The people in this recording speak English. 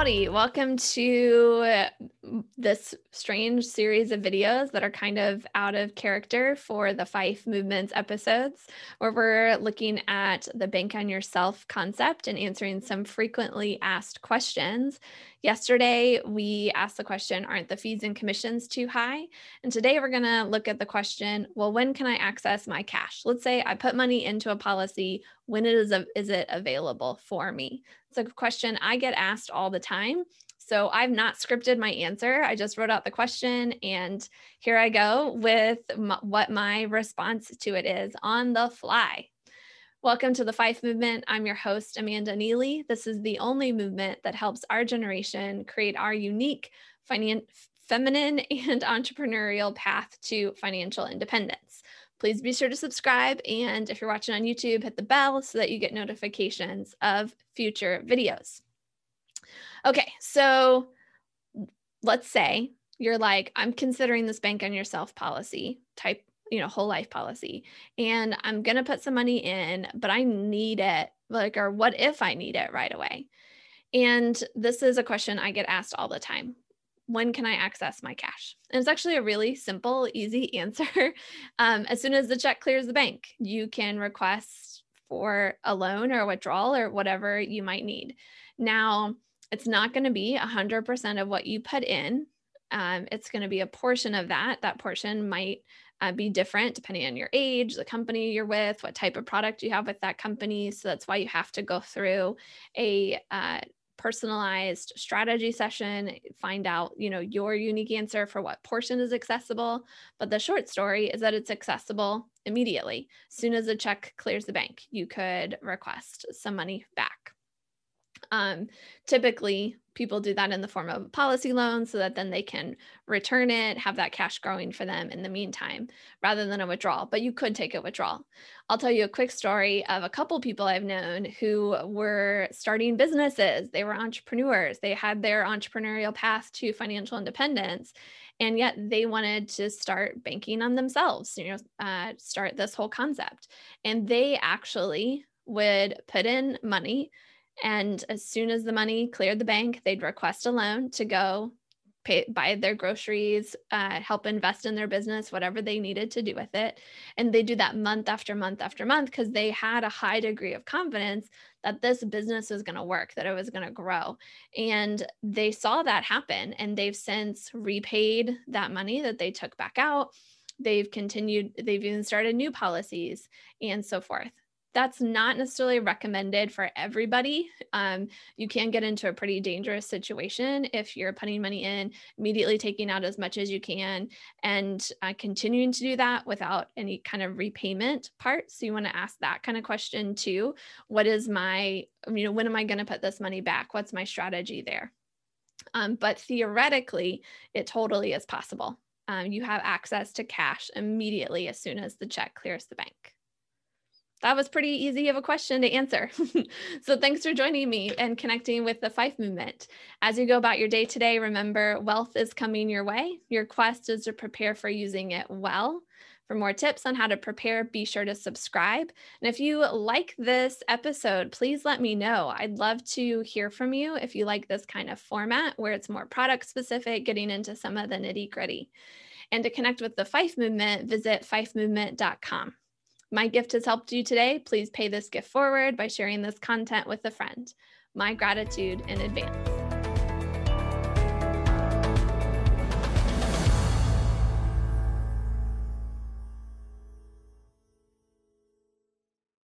Howdy, welcome to this strange series of videos that are kind of out of character for the Fife Movements episodes, where we're looking at the bank on yourself concept and answering some frequently asked questions. Yesterday, we asked the question Aren't the fees and commissions too high? And today, we're going to look at the question Well, when can I access my cash? Let's say I put money into a policy. When is, is it available for me? It's a question I get asked all the time. So I've not scripted my answer. I just wrote out the question and here I go with m- what my response to it is on the fly. Welcome to the Fife Movement. I'm your host, Amanda Neely. This is the only movement that helps our generation create our unique finan- feminine and entrepreneurial path to financial independence. Please be sure to subscribe. And if you're watching on YouTube, hit the bell so that you get notifications of future videos. Okay, so let's say you're like, I'm considering this bank on yourself policy type you know whole life policy and i'm going to put some money in but i need it like or what if i need it right away? And this is a question i get asked all the time. When can i access my cash? And it's actually a really simple easy answer. Um, as soon as the check clears the bank you can request for a loan or a withdrawal or whatever you might need. Now it's not going to be 100% of what you put in. Um, it's going to be a portion of that. That portion might uh, be different depending on your age, the company you're with, what type of product you have with that company. So that's why you have to go through a uh, personalized strategy session find out you know your unique answer for what portion is accessible. But the short story is that it's accessible immediately. As soon as a check clears the bank you could request some money back um, typically, people do that in the form of a policy loan so that then they can return it, have that cash growing for them in the meantime, rather than a withdrawal. But you could take a withdrawal. I'll tell you a quick story of a couple people I've known who were starting businesses. They were entrepreneurs, they had their entrepreneurial path to financial independence. And yet they wanted to start banking on themselves, you know, uh, start this whole concept. And they actually would put in money and as soon as the money cleared the bank, they'd request a loan to go pay, buy their groceries, uh, help invest in their business, whatever they needed to do with it. And they do that month after month after month because they had a high degree of confidence that this business was going to work, that it was going to grow. And they saw that happen and they've since repaid that money that they took back out. They've continued, they've even started new policies and so forth that's not necessarily recommended for everybody. Um, you can get into a pretty dangerous situation if you're putting money in, immediately taking out as much as you can, and uh, continuing to do that without any kind of repayment part. So you want to ask that kind of question too. What is my, you know, when am I going to put this money back? What's my strategy there? Um, but theoretically, it totally is possible. Um, you have access to cash immediately as soon as the check clears the bank that was pretty easy of a question to answer. so thanks for joining me and connecting with the Fife movement. As you go about your day today, remember wealth is coming your way. Your quest is to prepare for using it well. For more tips on how to prepare, be sure to subscribe. And if you like this episode, please let me know. I'd love to hear from you if you like this kind of format where it's more product specific, getting into some of the nitty gritty. And to connect with the Fife movement, visit fifemovement.com my gift has helped you today. Please pay this gift forward by sharing this content with a friend. My gratitude in advance.